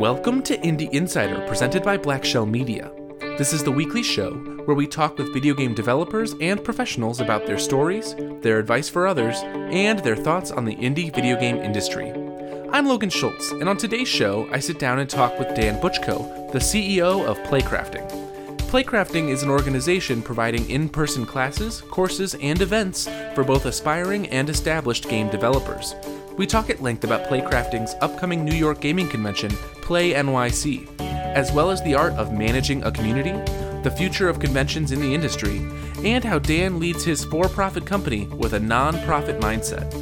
Welcome to Indie Insider, presented by Black Shell Media. This is the weekly show where we talk with video game developers and professionals about their stories, their advice for others, and their thoughts on the indie video game industry. I'm Logan Schultz, and on today's show, I sit down and talk with Dan Butchko, the CEO of Playcrafting. Playcrafting is an organization providing in person classes, courses, and events for both aspiring and established game developers. We talk at length about Playcrafting's upcoming New York gaming convention, Play NYC, as well as the art of managing a community, the future of conventions in the industry, and how Dan leads his for profit company with a non profit mindset.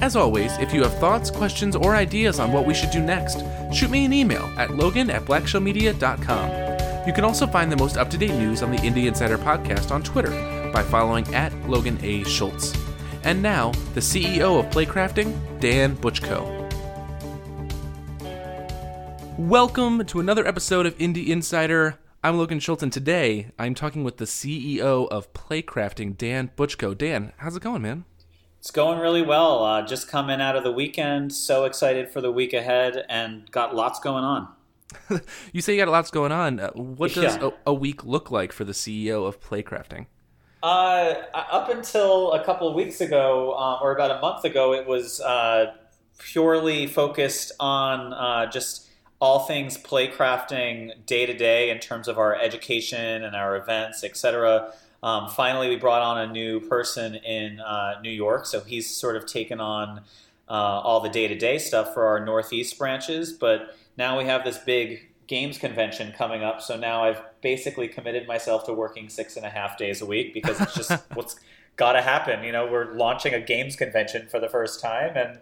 As always, if you have thoughts, questions, or ideas on what we should do next, shoot me an email at logan at blackshellmedia.com. You can also find the most up to date news on the Indie Insider podcast on Twitter by following at Logan A. Schultz. And now, the CEO of Playcrafting, Dan Butchko. Welcome to another episode of Indie Insider. I'm Logan Schultz, and today I'm talking with the CEO of Playcrafting, Dan Butchko. Dan, how's it going, man? It's going really well. Uh, just coming out of the weekend, so excited for the week ahead, and got lots going on. you say you got lots going on. Uh, what does yeah. a, a, week look like for the CEO of Playcrafting? Uh, up until a couple of weeks ago, um, or about a month ago, it was uh, purely focused on uh, just all things playcrafting day to day in terms of our education and our events, etc. Um, finally, we brought on a new person in uh, New York, so he's sort of taken on uh, all the day to day stuff for our Northeast branches. But now we have this big games convention coming up, so now I've basically committed myself to working six and a half days a week because it's just what's got to happen. You know, we're launching a games convention for the first time, and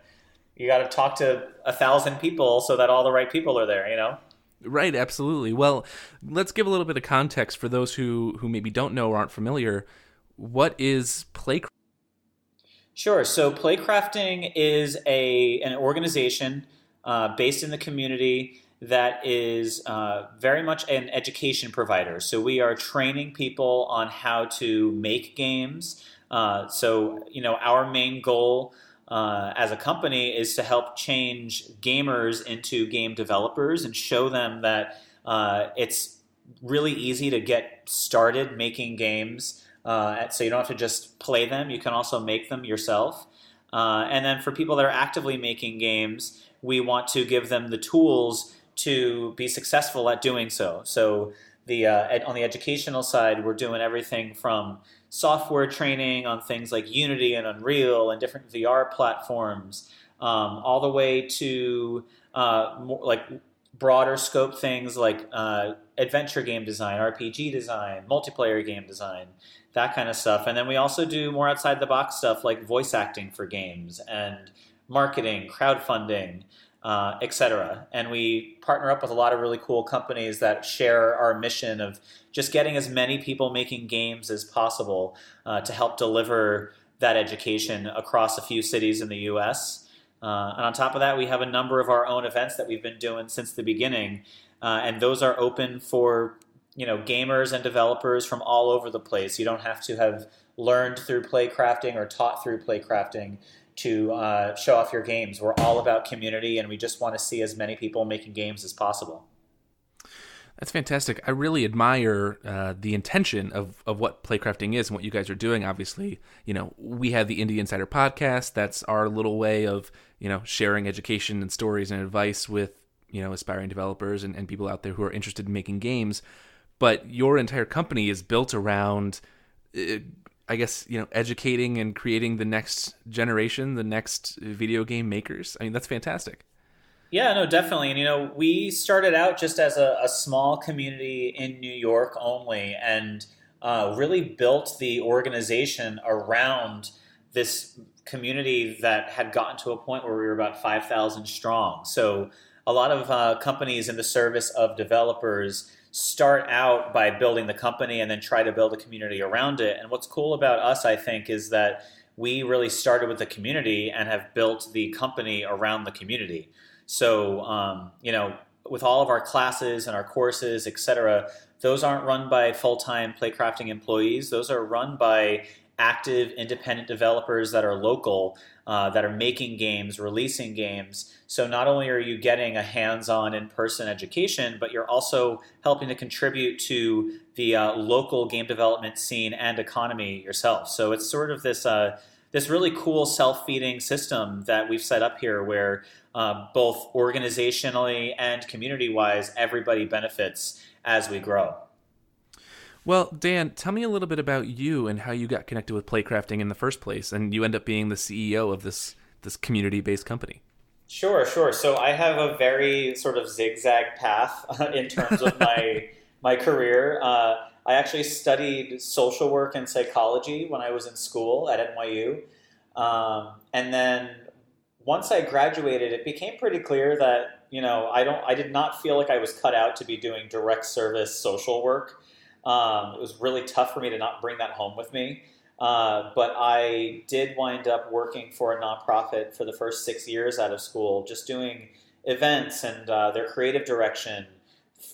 you got to talk to a thousand people so that all the right people are there. You know. Right, absolutely. Well, let's give a little bit of context for those who who maybe don't know or aren't familiar. What is Playcraft? Sure. So Playcrafting is a an organization uh, based in the community that is uh, very much an education provider. So we are training people on how to make games. Uh, so you know our main goal uh, as a company is to help change gamers into game developers and show them that uh, it's really easy to get started making games. Uh, so you don't have to just play them; you can also make them yourself. Uh, and then for people that are actively making games, we want to give them the tools to be successful at doing so. So the uh, ed- on the educational side, we're doing everything from software training on things like Unity and Unreal and different VR platforms, um, all the way to uh, more, like broader scope things like uh, adventure game design, RPG design, multiplayer game design, that kind of stuff. And then we also do more outside the box stuff like voice acting for games and marketing, crowdfunding uh, etc. And we partner up with a lot of really cool companies that share our mission of just getting as many people making games as possible uh, to help deliver that education across a few cities in the U.S. Uh, and on top of that, we have a number of our own events that we've been doing since the beginning, uh, and those are open for you know gamers and developers from all over the place. You don't have to have learned through playcrafting or taught through playcrafting to uh, show off your games. We're all about community, and we just want to see as many people making games as possible. That's fantastic. I really admire uh, the intention of, of what playcrafting is and what you guys are doing. Obviously, you know, we have the Indie Insider podcast. That's our little way of, you know, sharing education and stories and advice with, you know, aspiring developers and, and people out there who are interested in making games. But your entire company is built around uh, I guess you know educating and creating the next generation, the next video game makers. I mean, that's fantastic. Yeah, no, definitely. And you know, we started out just as a, a small community in New York only, and uh, really built the organization around this community that had gotten to a point where we were about five thousand strong. So a lot of uh, companies in the service of developers start out by building the company and then try to build a community around it. And what's cool about us, I think, is that we really started with the community and have built the company around the community. So, um, you know, with all of our classes and our courses, et cetera, those aren't run by full time playcrafting employees. Those are run by active independent developers that are local uh, that are making games, releasing games. So not only are you getting a hands-on in-person education, but you're also helping to contribute to the uh, local game development scene and economy yourself. So it's sort of this uh, this really cool self-feeding system that we've set up here, where uh, both organizationally and community-wise, everybody benefits as we grow. Well, Dan, tell me a little bit about you and how you got connected with playcrafting in the first place, and you end up being the CEO of this this community-based company. Sure, sure. So I have a very sort of zigzag path in terms of my my career. Uh, I actually studied social work and psychology when I was in school at NYU, um, and then once I graduated, it became pretty clear that you know I don't I did not feel like I was cut out to be doing direct service social work. Um, it was really tough for me to not bring that home with me. Uh, but I did wind up working for a nonprofit for the first six years out of school, just doing events and uh, their creative direction,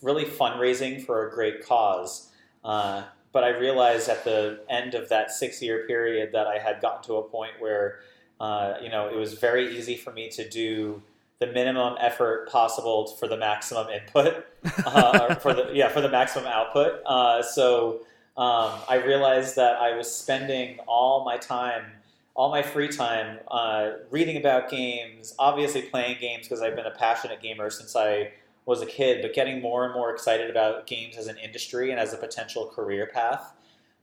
really fundraising for a great cause. Uh, but I realized at the end of that six year period that I had gotten to a point where, uh, you know, it was very easy for me to do the minimum effort possible for the maximum input, uh, for the yeah for the maximum output. Uh, so um, I realized that I was spending all my time, all my free time, uh, reading about games. Obviously, playing games because I've been a passionate gamer since I was a kid, but getting more and more excited about games as an industry and as a potential career path.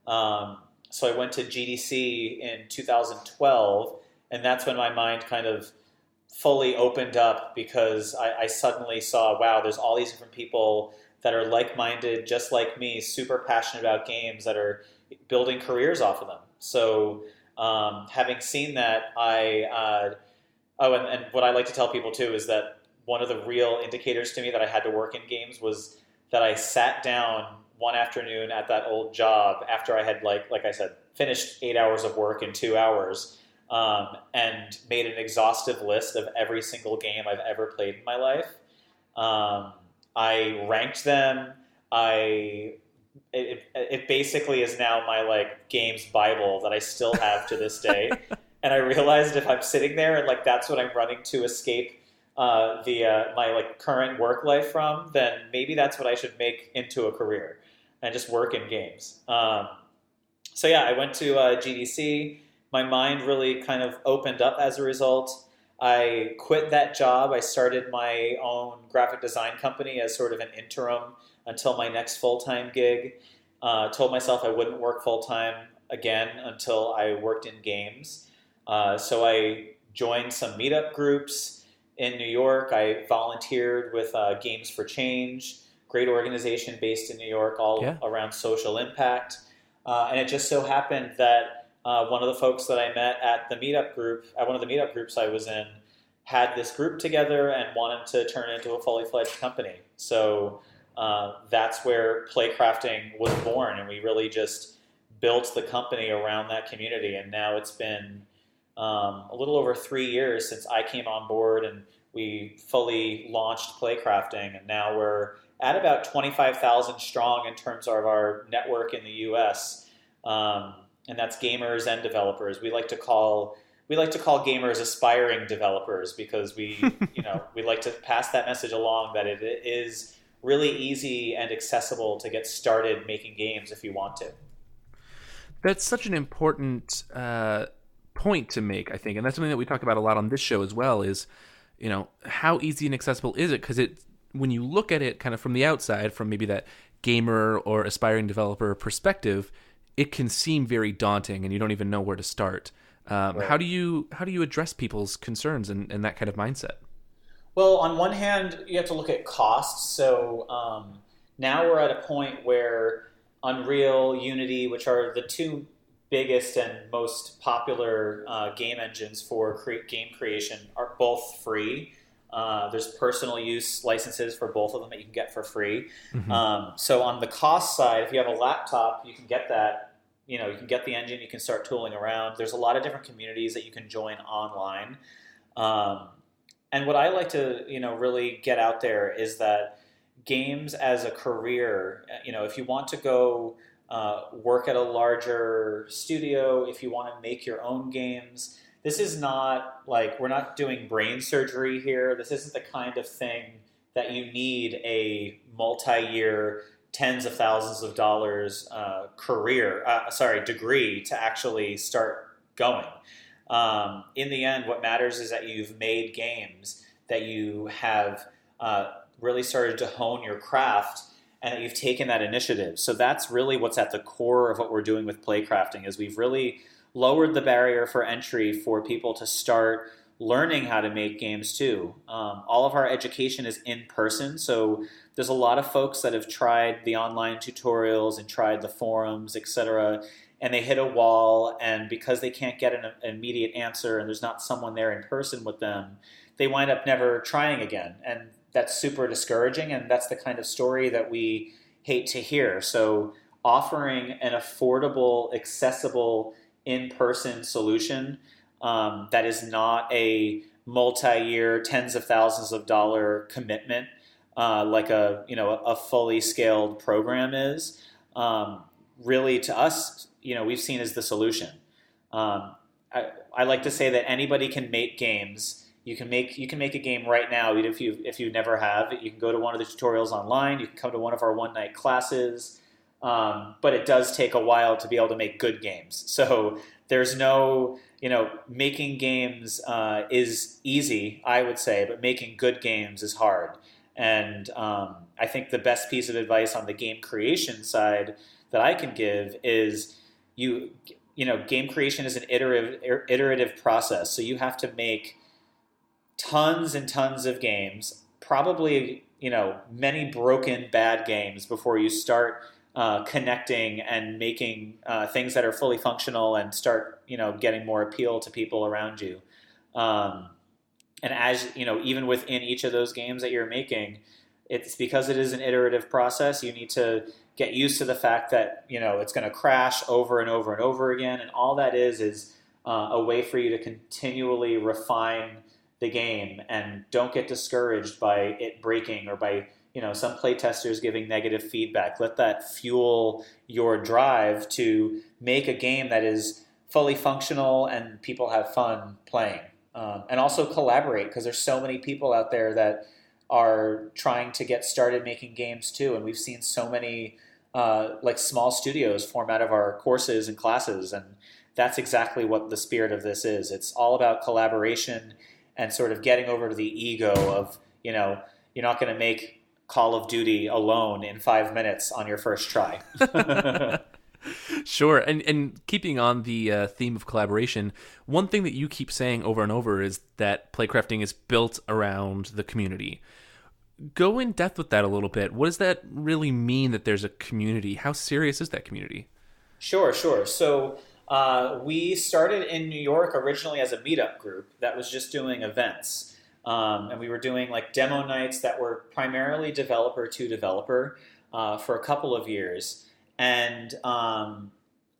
Um, so I went to GDC in 2012, and that's when my mind kind of fully opened up because I, I, suddenly saw, wow, there's all these different people that are like-minded, just like me, super passionate about games that are building careers off of them. So um, having seen that, I uh, oh, and, and what I like to tell people too is that one of the real indicators to me that I had to work in games was that I sat down one afternoon at that old job after I had like like I said finished eight hours of work in two hours um, and made an exhaustive list of every single game I've ever played in my life. Um, I ranked them. I it, it basically is now my like games bible that I still have to this day. and I realized if I'm sitting there and like that's what I'm running to escape uh, the uh, my like current work life from, then maybe that's what I should make into a career and just work in games. Um, so yeah, I went to uh, GDC my mind really kind of opened up as a result. I quit that job. I started my own graphic design company as sort of an interim until my next full time gig. Uh, told myself I wouldn't work full time again until I worked in games. Uh, so I joined some meetup groups in New York. I volunteered with uh, Games for Change, great organization based in New York, all yeah. around social impact. Uh, and it just so happened that uh, one of the folks that I met at the meetup group, at one of the meetup groups I was in, had this group together and wanted to turn it into a fully fledged company. So uh, that's where Playcrafting was born, and we really just built the company around that community. And now it's been um, a little over three years since I came on board, and we fully launched Playcrafting, and now we're at about 25,000 strong in terms of our network in the U.S. Um, and that's gamers and developers. We like to call we like to call gamers aspiring developers because we you know we like to pass that message along that it is really easy and accessible to get started making games if you want to. That's such an important uh, point to make, I think, and that's something that we talk about a lot on this show as well. Is you know how easy and accessible is it? Because it when you look at it kind of from the outside, from maybe that gamer or aspiring developer perspective, it can seem very daunting and you don't even know where to start. Um, right. How do you how do you address people's concerns and, and, that kind of mindset? Well, on one hand, you have to look at costs. So um, now we're at a point where Unreal, Unity, which are the two biggest and most popular uh, game engines for cre- game creation, are both free. Uh, there's personal use licenses for both of them that you can get for free. Mm-hmm. Um, so on the cost side, if you have a laptop, you can get that. You know, you can get the engine. You can start tooling around. There's a lot of different communities that you can join online. Um, and what I like to, you know, really get out there is that games as a career. You know, if you want to go uh, work at a larger studio, if you want to make your own games, this is not like we're not doing brain surgery here. This isn't the kind of thing that you need a multi-year, tens of thousands of dollars uh, career, uh, sorry, degree to actually start going. Um, in the end, what matters is that you've made games that you have uh, really started to hone your craft and that you've taken that initiative. So that's really what's at the core of what we're doing with playcrafting is we've really lowered the barrier for entry for people to start learning how to make games too. Um, all of our education is in person, so there's a lot of folks that have tried the online tutorials and tried the forums, etc., and they hit a wall, and because they can't get an, an immediate answer and there's not someone there in person with them, they wind up never trying again, and that's super discouraging. And that's the kind of story that we hate to hear. So offering an affordable, accessible in-person solution um, that is not a multi-year, tens of thousands of dollar commitment uh, like a you know a fully scaled program is. Um, really, to us, you know, we've seen as the solution. Um, I, I like to say that anybody can make games. You can make you can make a game right now, if you if you never have. You can go to one of the tutorials online. You can come to one of our one night classes. Um, but it does take a while to be able to make good games. So there's no, you know, making games uh, is easy, I would say, but making good games is hard. And um, I think the best piece of advice on the game creation side that I can give is you, you know, game creation is an iterative iterative process. So you have to make tons and tons of games, probably you know many broken bad games before you start uh, connecting and making uh, things that are fully functional and start you know getting more appeal to people around you. Um, and as you know even within each of those games that you're making it's because it is an iterative process you need to get used to the fact that you know it's going to crash over and over and over again and all that is is uh, a way for you to continually refine the game and don't get discouraged by it breaking or by you know some playtesters giving negative feedback. Let that fuel your drive to make a game that is fully functional and people have fun playing. Um, and also collaborate because there's so many people out there that are trying to get started making games too. And we've seen so many uh, like small studios form out of our courses and classes. And that's exactly what the spirit of this is. It's all about collaboration and sort of getting over to the ego of you know you're not going to make Call of Duty alone in five minutes on your first try. sure, and and keeping on the uh, theme of collaboration, one thing that you keep saying over and over is that playcrafting is built around the community. Go in depth with that a little bit. What does that really mean that there's a community? How serious is that community? Sure, sure. So uh, we started in New York originally as a meetup group that was just doing events. Um, and we were doing like demo nights that were primarily developer to developer uh, for a couple of years. And um,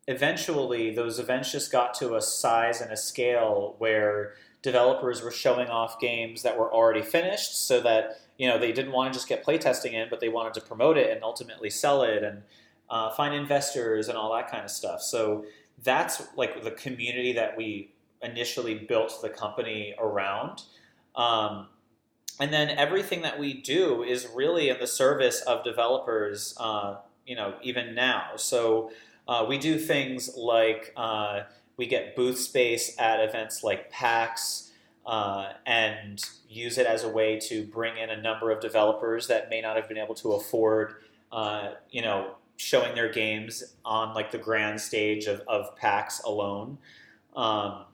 eventually, those events just got to a size and a scale where developers were showing off games that were already finished so that you know they didn't want to just get playtesting in but they wanted to promote it and ultimately sell it and uh, find investors and all that kind of stuff so that's like the community that we initially built the company around um, and then everything that we do is really in the service of developers, uh, you know, even now. So uh, we do things like uh, we get booth space at events like PAX uh, and use it as a way to bring in a number of developers that may not have been able to afford, uh, you know, showing their games on like the grand stage of, of PAX alone. Um,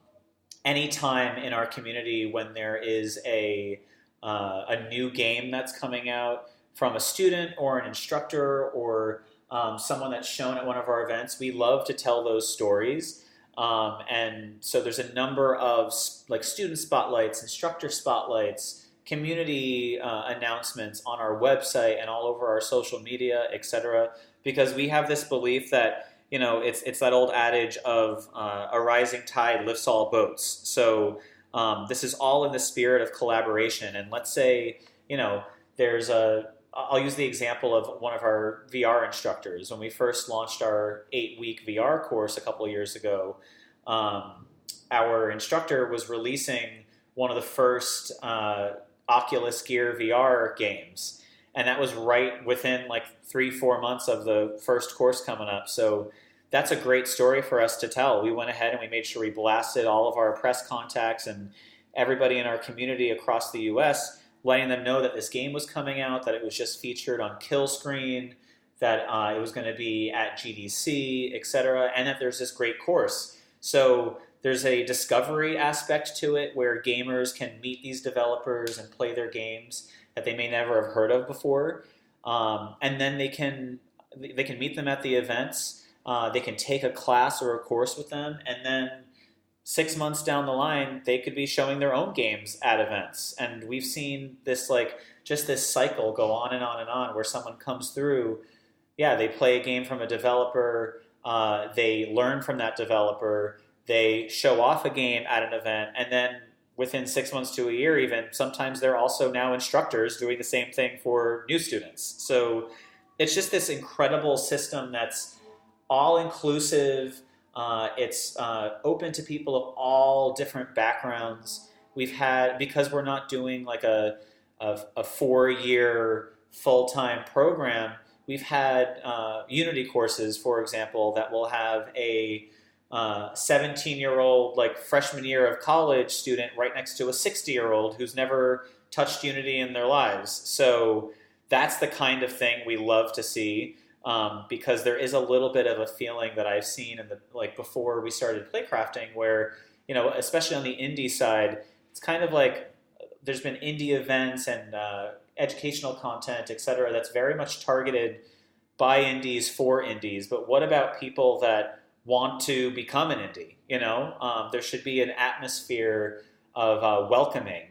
anytime in our community when there is a uh, a new game that's coming out from a student or an instructor or um, someone that's shown at one of our events, we love to tell those stories. Um, and so there's a number of like student spotlights, instructor spotlights, community uh, announcements on our website and all over our social media, etc. Because we have this belief that you know, it's it's that old adage of uh, a rising tide lifts all boats. So um, this is all in the spirit of collaboration. And let's say, you know, there's a I'll use the example of one of our VR instructors. When we first launched our eight week VR course a couple years ago, um, our instructor was releasing one of the first uh, Oculus Gear VR games. And that was right within like three, four months of the first course coming up. So that's a great story for us to tell. We went ahead and we made sure we blasted all of our press contacts and everybody in our community across the US letting them know that this game was coming out, that it was just featured on Kill Screen, that uh, it was going to be at GDC, etc., and that there's this great course. So there's a discovery aspect to it where gamers can meet these developers and play their games that they may never have heard of before, um, and then they can they can meet them at the events. Uh, they can take a class or a course with them, and then six months down the line, they could be showing their own games at events. And we've seen this like just this cycle go on and on and on where someone comes through, yeah, they play a game from a developer, uh, they learn from that developer, they show off a game at an event, and then within six months to a year, even sometimes they're also now instructors doing the same thing for new students. So it's just this incredible system that's all inclusive uh, it's uh, open to people of all different backgrounds. We've had because we're not doing like a a, a four year full time program. We've had uh, Unity courses, for example, that will have a 17 uh, year old like freshman year of college student right next to a 60 year old who's never touched Unity in their lives. So that's the kind of thing we love to see um, because there is a little bit of a feeling that I've seen in the like before we started playcrafting, where you know, especially on the indie side, it's kind of like there's been indie events and uh, educational content, et cetera, that's very much targeted by indies for indies. But what about people that want to become an indie? You know, um, there should be an atmosphere of uh, welcoming.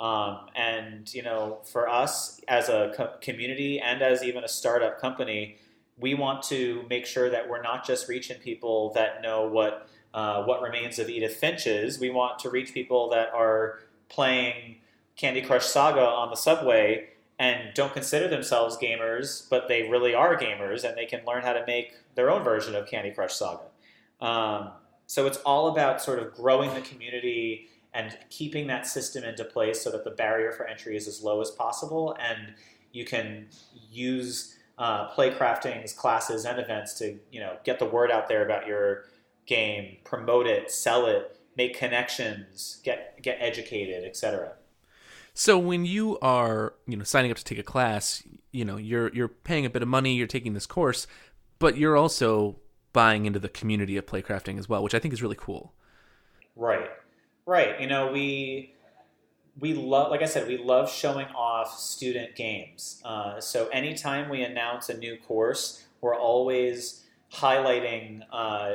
Um, and you know, for us as a co- community and as even a startup company, we want to make sure that we're not just reaching people that know what uh, what remains of Edith Finch is. We want to reach people that are playing Candy Crush Saga on the subway and don't consider themselves gamers, but they really are gamers, and they can learn how to make their own version of Candy Crush Saga. Um, so it's all about sort of growing the community and keeping that system into place so that the barrier for entry is as low as possible, and you can use uh, playcrafting's classes and events to you know get the word out there about your game, promote it, sell it, make connections, get get educated, etc. So when you are you know signing up to take a class, you know you're you're paying a bit of money, you're taking this course, but you're also buying into the community of playcrafting as well, which I think is really cool. Right, right. You know we we love, like I said, we love showing off student games. Uh, so anytime we announce a new course, we're always highlighting uh,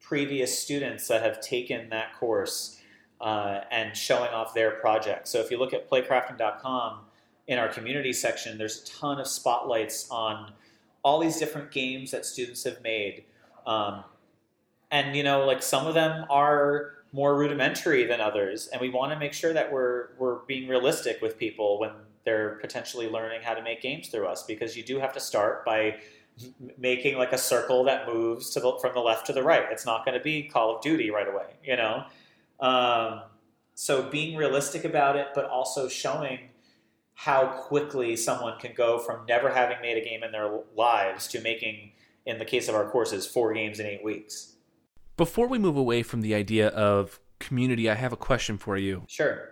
previous students that have taken that course uh, and showing off their projects. So if you look at playcrafting.com in our community section, there's a ton of spotlights on all these different games that students have made. Um, and you know, like some of them are more rudimentary than others, and we want to make sure that we're we're being realistic with people when they're potentially learning how to make games through us because you do have to start by making like a circle that moves the, from the left to the right. It's not going to be Call of Duty right away, you know. Um, so being realistic about it, but also showing how quickly someone can go from never having made a game in their lives to making, in the case of our courses, four games in eight weeks. Before we move away from the idea of community, I have a question for you. Sure.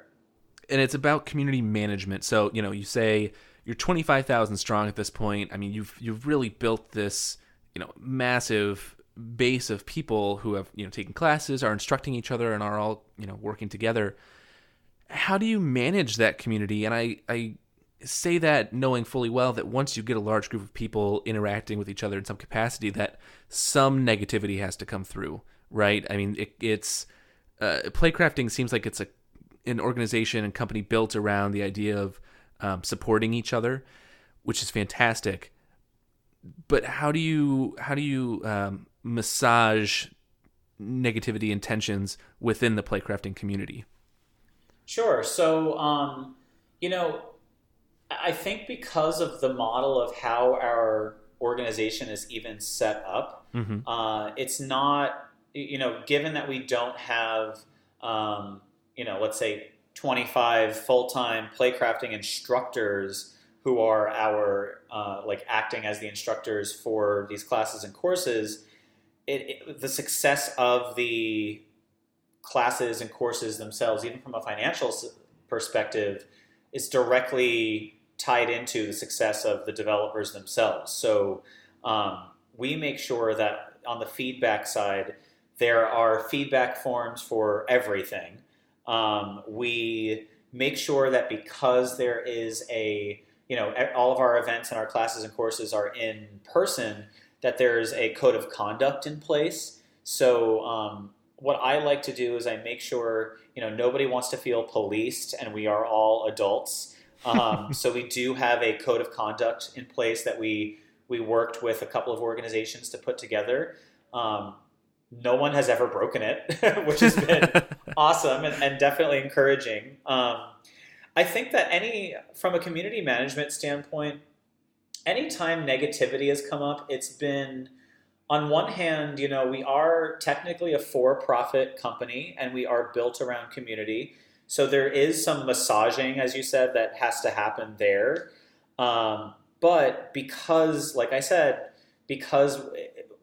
And it's about community management. So, you know, you say you're 25,000 strong at this point. I mean, you've you've really built this, you know, massive base of people who have, you know, taken classes, are instructing each other and are all, you know, working together. How do you manage that community? And I I say that knowing fully well that once you get a large group of people interacting with each other in some capacity that some negativity has to come through right? I mean, it, it's uh, playcrafting seems like it's a an organization and company built around the idea of um, supporting each other, which is fantastic. But how do you how do you um, massage negativity and tensions within the playcrafting community? Sure. So, um, you know, I think because of the model of how our organization is even set up, Mm-hmm. uh, it's not, you know, given that we don't have, um, you know, let's say 25 full time playcrafting instructors who are our, uh, like, acting as the instructors for these classes and courses, it, it, the success of the classes and courses themselves, even from a financial perspective, is directly tied into the success of the developers themselves. So um, we make sure that on the feedback side, there are feedback forms for everything. Um, we make sure that because there is a, you know, all of our events and our classes and courses are in person, that there's a code of conduct in place. So um, what I like to do is I make sure you know nobody wants to feel policed, and we are all adults. Um, so we do have a code of conduct in place that we we worked with a couple of organizations to put together. Um, no one has ever broken it, which has been awesome and, and definitely encouraging. Um, I think that any from a community management standpoint, anytime negativity has come up, it's been on one hand, you know, we are technically a for-profit company and we are built around community. So there is some massaging, as you said, that has to happen there. Um, but because, like I said, because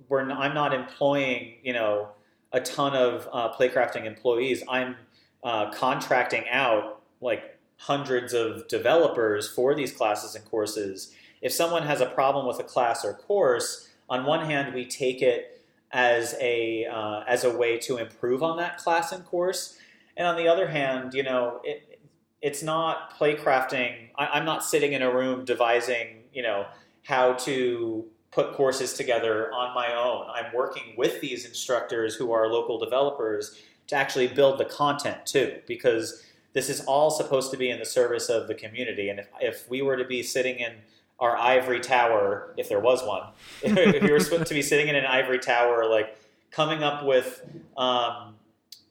we're n- I'm not employing, you know, a ton of uh, playcrafting employees. I'm uh, contracting out like hundreds of developers for these classes and courses. If someone has a problem with a class or course, on one hand, we take it as a uh, as a way to improve on that class and course, and on the other hand, you know, it it's not playcrafting. I, I'm not sitting in a room devising, you know, how to put courses together on my own. I'm working with these instructors who are local developers to actually build the content too, because this is all supposed to be in the service of the community. And if, if we were to be sitting in our ivory tower, if there was one, if we were supposed to be sitting in an ivory tower, like coming up with um,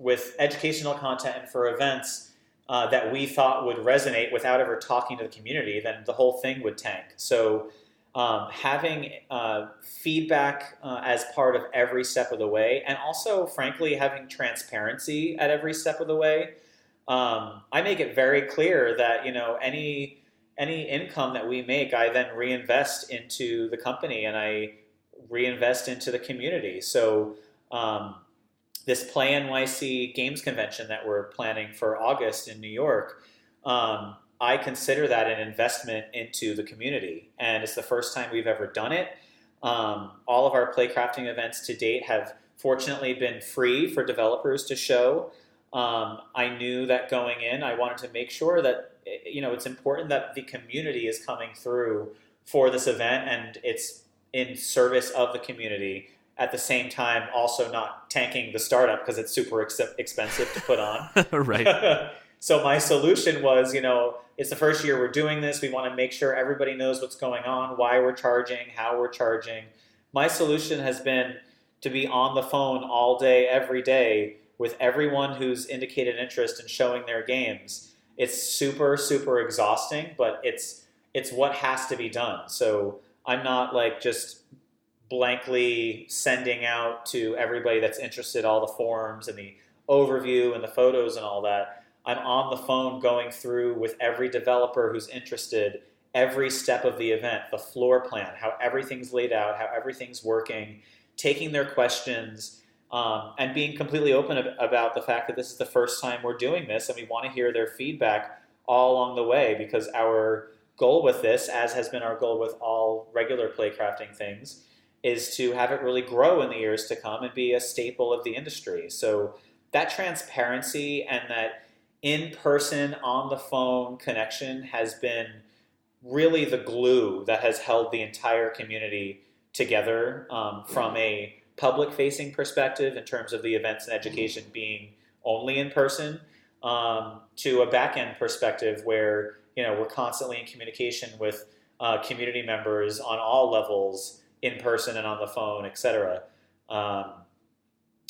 with educational content and for events uh, that we thought would resonate without ever talking to the community, then the whole thing would tank. So um, having uh, feedback uh, as part of every step of the way, and also, frankly, having transparency at every step of the way. Um, I make it very clear that you know any any income that we make, I then reinvest into the company and I reinvest into the community. So um, this Play NYC Games Convention that we're planning for August in New York. Um, I consider that an investment into the community, and it's the first time we've ever done it. Um, all of our playcrafting events to date have fortunately been free for developers to show. Um, I knew that going in, I wanted to make sure that you know it's important that the community is coming through for this event, and it's in service of the community. At the same time, also not tanking the startup because it's super ex- expensive to put on. right. so my solution was, you know, it's the first year we're doing this. We want to make sure everybody knows what's going on, why we're charging, how we're charging. My solution has been to be on the phone all day, every day with everyone who's indicated interest in showing their games. It's super, super exhausting, but it's it's what has to be done. So I'm not like just blankly sending out to everybody that's interested all the forms and the overview and the photos and all that. I'm on the phone going through with every developer who's interested every step of the event, the floor plan, how everything's laid out, how everything's working, taking their questions, um, and being completely open ab- about the fact that this is the first time we're doing this and we want to hear their feedback all along the way because our goal with this, as has been our goal with all regular playcrafting things, is to have it really grow in the years to come and be a staple of the industry. So that transparency and that in person, on the phone connection has been really the glue that has held the entire community together um, from a public facing perspective in terms of the events and education being only in person um, to a back end perspective where you know we're constantly in communication with uh, community members on all levels in person and on the phone etc um,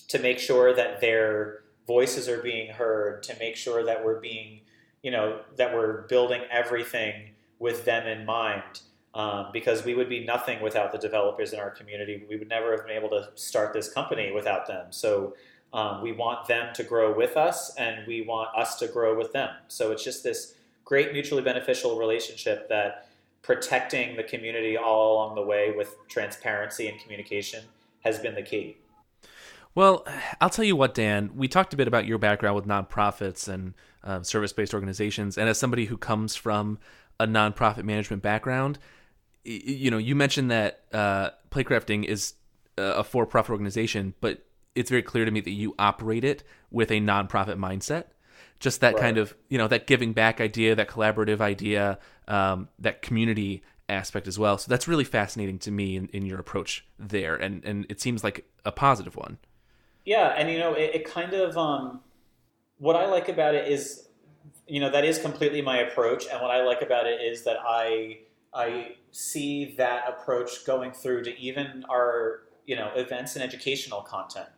to make sure that their voices are being heard to make sure that we're being you know that we're building everything with them in mind. Um, because we would be nothing without the developers in our community. We would never have been able to start this company without them. So um, we want them to grow with us, and we want us to grow with them. So it's just this great mutually beneficial relationship that protecting the community all along the way with transparency and communication has been the key. Well, I'll tell you what, Dan. We talked a bit about your background with nonprofits and uh, service-based organizations, and as somebody who comes from a nonprofit management background, you know, you mentioned that uh, Playcrafting is a for-profit organization, but it's very clear to me that you operate it with a nonprofit mindset. Just that right. kind of, you know, that giving back idea, that collaborative idea, um, that community aspect as well. So that's really fascinating to me in, in your approach there, and and it seems like a positive one. Yeah, and you know, it, it kind of um, what I like about it is, you know, that is completely my approach, and what I like about it is that I I see that approach going through to even our you know events and educational content.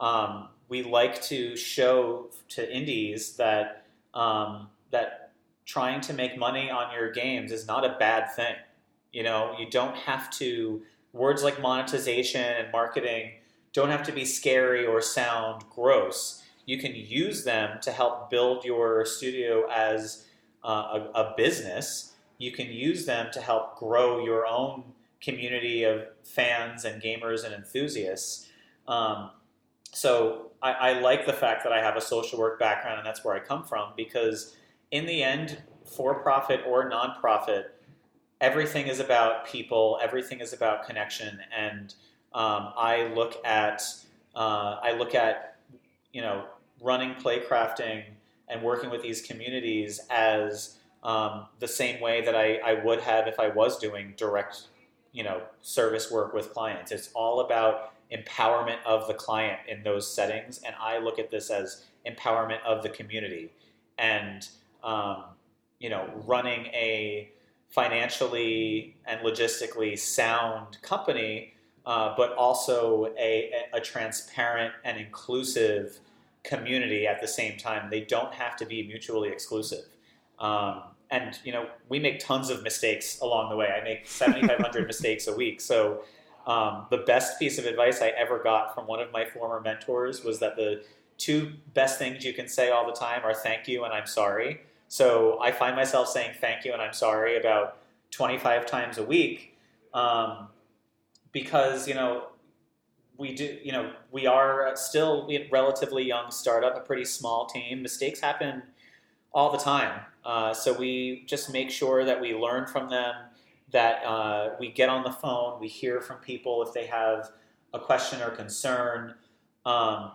Um, we like to show to indies that um, that trying to make money on your games is not a bad thing. You know, you don't have to words like monetization and marketing don't have to be scary or sound gross. You can use them to help build your studio as uh, a, a, business. You can use them to help grow your own community of fans and gamers and enthusiasts. Um, so I, I like the fact that I have a social work background and that's where I come from because in the end, for profit or nonprofit, everything is about people, everything is about connection, and um, I look at uh, I look at you know running playcrafting and working with these communities as um, the same way that I, I would have if I was doing direct you know service work with clients. It's all about empowerment of the client in those settings, and I look at this as empowerment of the community and um, you know running a financially and logistically sound company uh, but also a, a transparent and inclusive community at the same time. They don't have to be mutually exclusive. Um, and you know, we make tons of mistakes along the way. I make 7,500 mistakes a week. So um, the best piece of advice I ever got from one of my former mentors was that the two best things you can say all the time are thank you and I'm sorry. So I find myself saying thank you and I'm sorry about 25 times a week. Um, because you know we do you know we are still a relatively young startup, a pretty small team. Mistakes happen all the time, uh, so we just make sure that we learn from them. That uh, we get on the phone, we hear from people if they have a question or concern, um,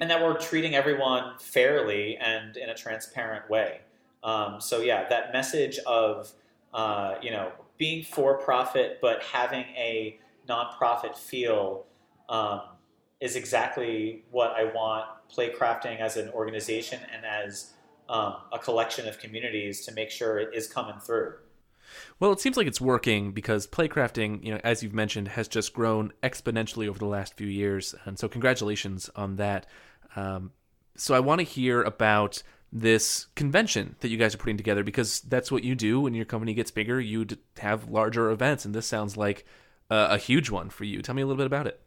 and that we're treating everyone fairly and in a transparent way. Um, so yeah, that message of uh, you know being for profit but having a nonprofit feel um, is exactly what I want playcrafting as an organization and as um, a collection of communities to make sure it is coming through. Well, it seems like it's working because playcrafting, you know, as you've mentioned, has just grown exponentially over the last few years, and so congratulations on that. Um, so I want to hear about this convention that you guys are putting together because that's what you do when your company gets bigger. You have larger events, and this sounds like uh, a huge one for you. Tell me a little bit about it.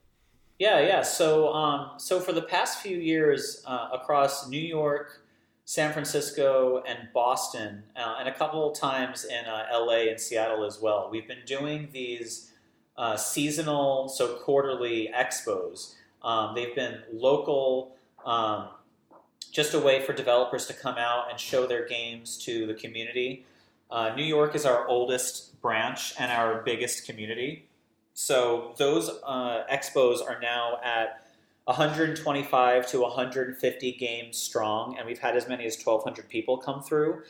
Yeah, yeah. So, um, so for the past few years, uh, across New York, San Francisco, and Boston, uh, and a couple times in uh, LA and Seattle as well, we've been doing these uh, seasonal, so quarterly expos. Um, they've been local, um, just a way for developers to come out and show their games to the community. Uh, New York is our oldest branch and our biggest community. So those uh, expos are now at 125 to 150 games strong, and we've had as many as 1,200 people come through.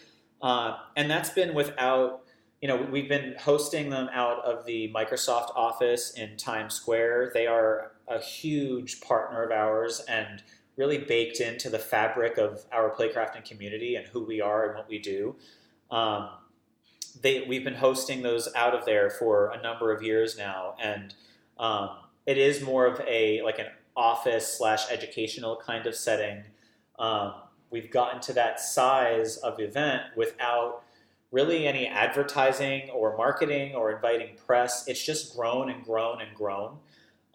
Uh, and that's been without, you know, we've been hosting them out of the Microsoft office in Times Square. They are a huge partner of ours and really baked into the fabric of our playcrafting community and who we are and what we do. Um, they we've been hosting those out of there for a number of years now, and um, it is more of a like an office slash educational kind of setting. Um, we've gotten to that size of event without really any advertising or marketing or inviting press. It's just grown and grown and grown.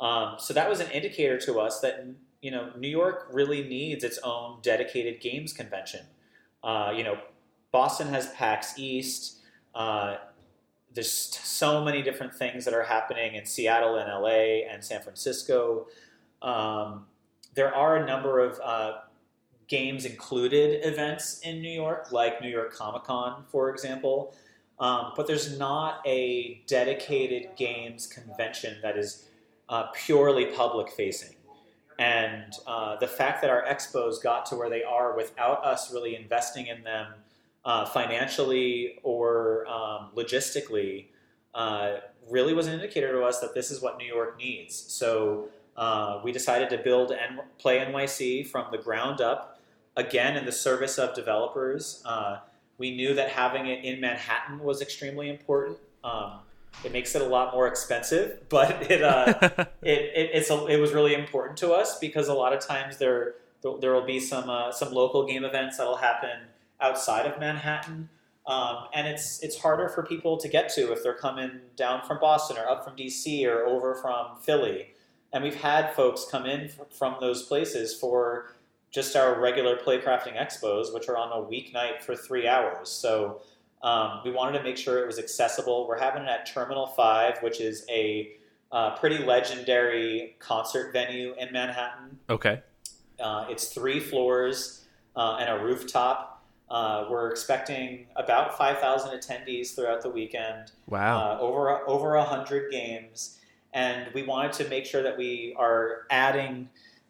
Um, so that was an indicator to us that you know New York really needs its own dedicated games convention. Uh, you know, Boston has PAX East. Uh, there's so many different things that are happening in Seattle and LA and San Francisco. Um, there are a number of uh, games included events in New York, like New York Comic Con, for example. Um, but there's not a dedicated games convention that is uh, purely public facing. And uh, the fact that our expos got to where they are without us really investing in them uh, financially or um, logistically uh, really was an indicator to us that this is what New York needs. So uh, we decided to build N- Play NYC from the ground up, again in the service of developers. Uh, we knew that having it in Manhattan was extremely important. Um, it makes it a lot more expensive, but it, uh, it, it, it's a, it was really important to us because a lot of times there there will be some uh, some local game events that'll happen outside of Manhattan. Um, and it's it's harder for people to get to if they're coming down from Boston or up from DC or over from Philly. And we've had folks come in from those places for just our regular playcrafting expos, which are on a weeknight for three hours. So um, we wanted to make sure it was accessible. We're having it at Terminal Five, which is a uh, pretty legendary concert venue in Manhattan. Okay. Uh, it's three floors uh, and a rooftop. Uh, we're expecting about 5,000 attendees throughout the weekend. Wow. Uh, over over 100 games. And we wanted to make sure that we are adding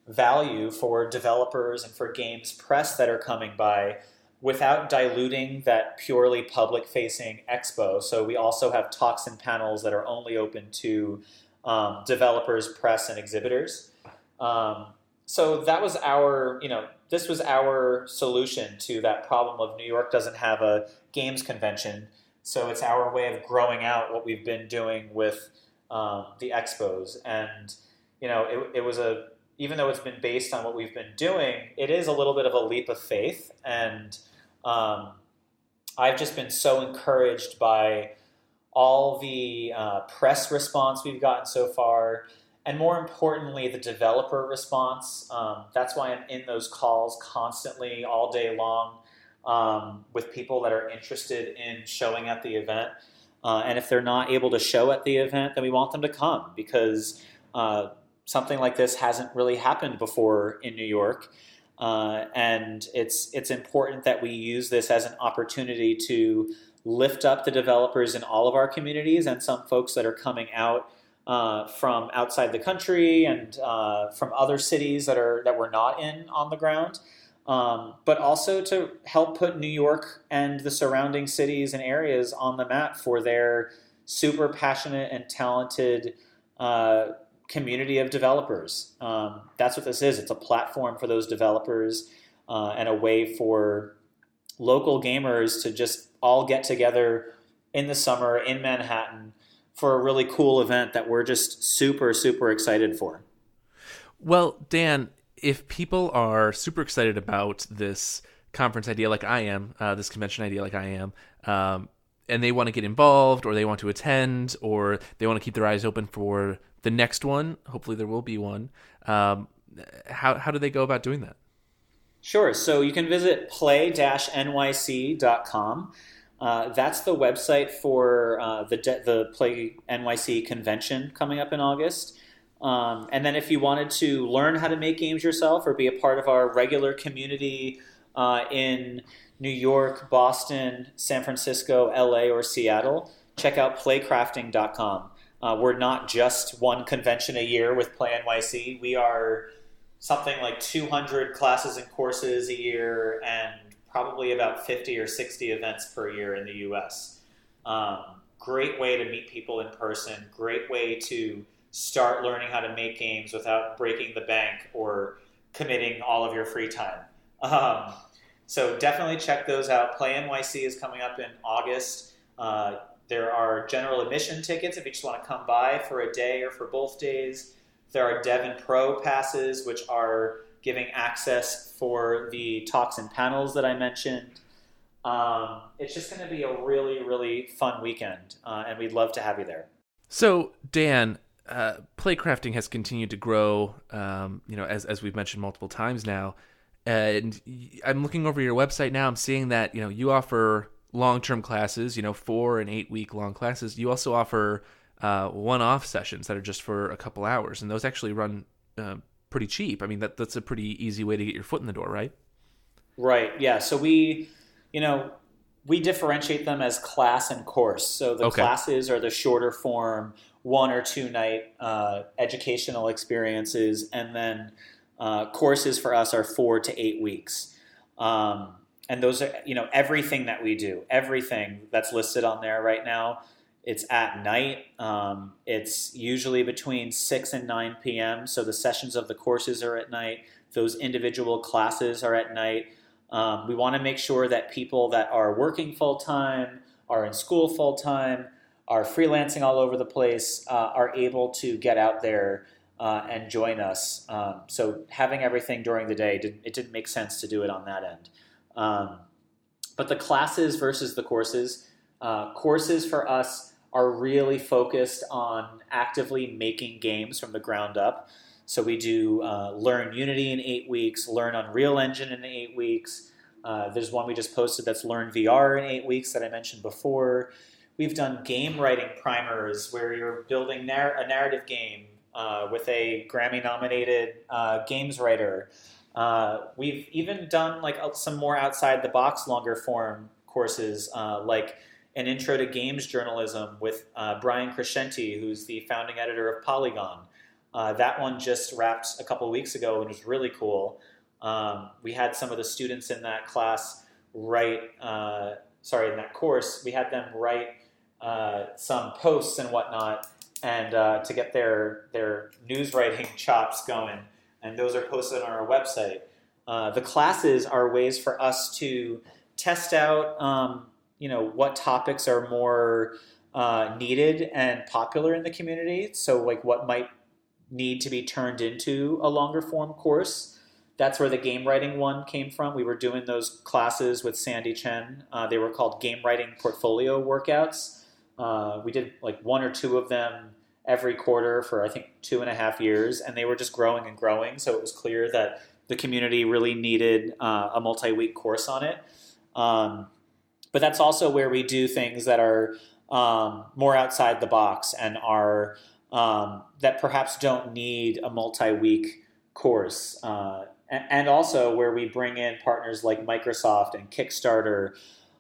value for developers and for games press that are coming by without diluting that purely public facing expo. So we also have talks and panels that are only open to um, developers, press, and exhibitors. Um, so that was our, you know, this was our solution to that problem of New York doesn't have a games convention. So it's our way of growing out what we've been doing with um, the expos. And, you know, it, it was a, even though it's been based on what we've been doing, it is a little bit of a leap of faith. And um, I've just been so encouraged by all the uh, press response we've gotten so far and more importantly, the developer response. Um, that's why I'm in those calls constantly all day long um, with people that are interested in showing at the event. Uh, and if they're not able to show at the event, then we want them to come because uh, something like this hasn't really happened before in New York. Uh, and it's it's important that we use this as an opportunity to lift up the developers in all of our communities and some folks that are coming out uh, from outside the country and uh, from other cities that are that we're not in on the ground, um, but also to help put New York and the surrounding cities and areas on the map for their super passionate and talented uh, community of developers. Um, that's what this is. It's a platform for those developers uh, and a way for local gamers to just all get together in the summer in Manhattan for a really cool event that we're just super, super excited for. Well, Dan, if people are super excited about this conference idea like I am, uh, this convention idea like I am, um, and they want to get involved or they want to attend or they want to keep their eyes open for the next one, hopefully there will be one, um, how, how do they go about doing that? Sure. So you can visit play-nyc.com. Uh, that's the website for uh, the de- the Play NYC convention coming up in August. Um, and then if you wanted to learn how to make games yourself or be a part of our regular community uh, in New York, Boston, San Francisco, LA, or Seattle, check out playcrafting.com. Uh, we're not just one convention a year with Play NYC. We are something like 200 classes and courses a year and probably about 50 or 60 events per year in the US. Um, great way to meet people in person, great way to start learning how to make games without breaking the bank or committing all of your free time. Um, so definitely check those out. Play NYC is coming up in August. Uh, there are general admission tickets if you just want to come by for a day or for both days. There are Devon Pro passes, which are giving access for the talks and panels that I mentioned. Um, it's just going to be a really, really fun weekend, uh, and we'd love to have you there. So, Dan, uh, playcrafting has continued to grow. Um, you know, as as we've mentioned multiple times now, and I'm looking over your website now. I'm seeing that you know you offer long-term classes. You know, four and eight week long classes. You also offer uh, one-off sessions that are just for a couple hours, and those actually run uh, pretty cheap. I mean, that that's a pretty easy way to get your foot in the door, right? Right. Yeah. So we, you know, we differentiate them as class and course. So the okay. classes are the shorter form, one or two night uh, educational experiences, and then uh, courses for us are four to eight weeks. Um, and those are, you know, everything that we do, everything that's listed on there right now it's at night. Um, it's usually between 6 and 9 p.m. So the sessions of the courses are at night. Those individual classes are at night. Um, we want to make sure that people that are working full time, are in school full time, are freelancing all over the place, uh, are able to get out there uh, and join us. Um, so having everything during the day, did, it didn't make sense to do it on that end. Um, but the classes versus the courses, uh, courses for us are really focused on actively making games from the ground up. So we do uh, learn Unity in eight weeks, learn Unreal Engine in eight weeks. Uh, there's one we just posted that's learn VR in eight weeks that I mentioned before. We've done game writing primers where you're building a narrative game uh, with a Grammy-nominated uh, games writer. Uh, we've even done like some more outside the box, longer form courses uh, like an intro to games journalism with uh, Brian Crecente, who's the founding editor of Polygon. Uh, that one just wrapped a couple weeks ago and was really cool. Um, we had some of the students in that class write, uh, sorry, in that course, we had them write uh, some posts and whatnot, and uh, to get their their news writing chops going. And those are posted on our website. Uh, the classes are ways for us to test out. Um, you know what topics are more uh, needed and popular in the community. So like what might need to be turned into a longer form course. That's where the game writing one came from. We were doing those classes with Sande Chen. Uh, they were called game writing portfolio workouts. Uh, we did like one or two of them every quarter for I think two and a half years, and they were just growing and growing. So it was clear that the community really needed uh, a multi-week course on it. Um, but that's also where we do things that are um, more outside the box and are um, that perhaps don't need a multi-week course. Uh, and also where we bring in partners like Microsoft and Kickstarter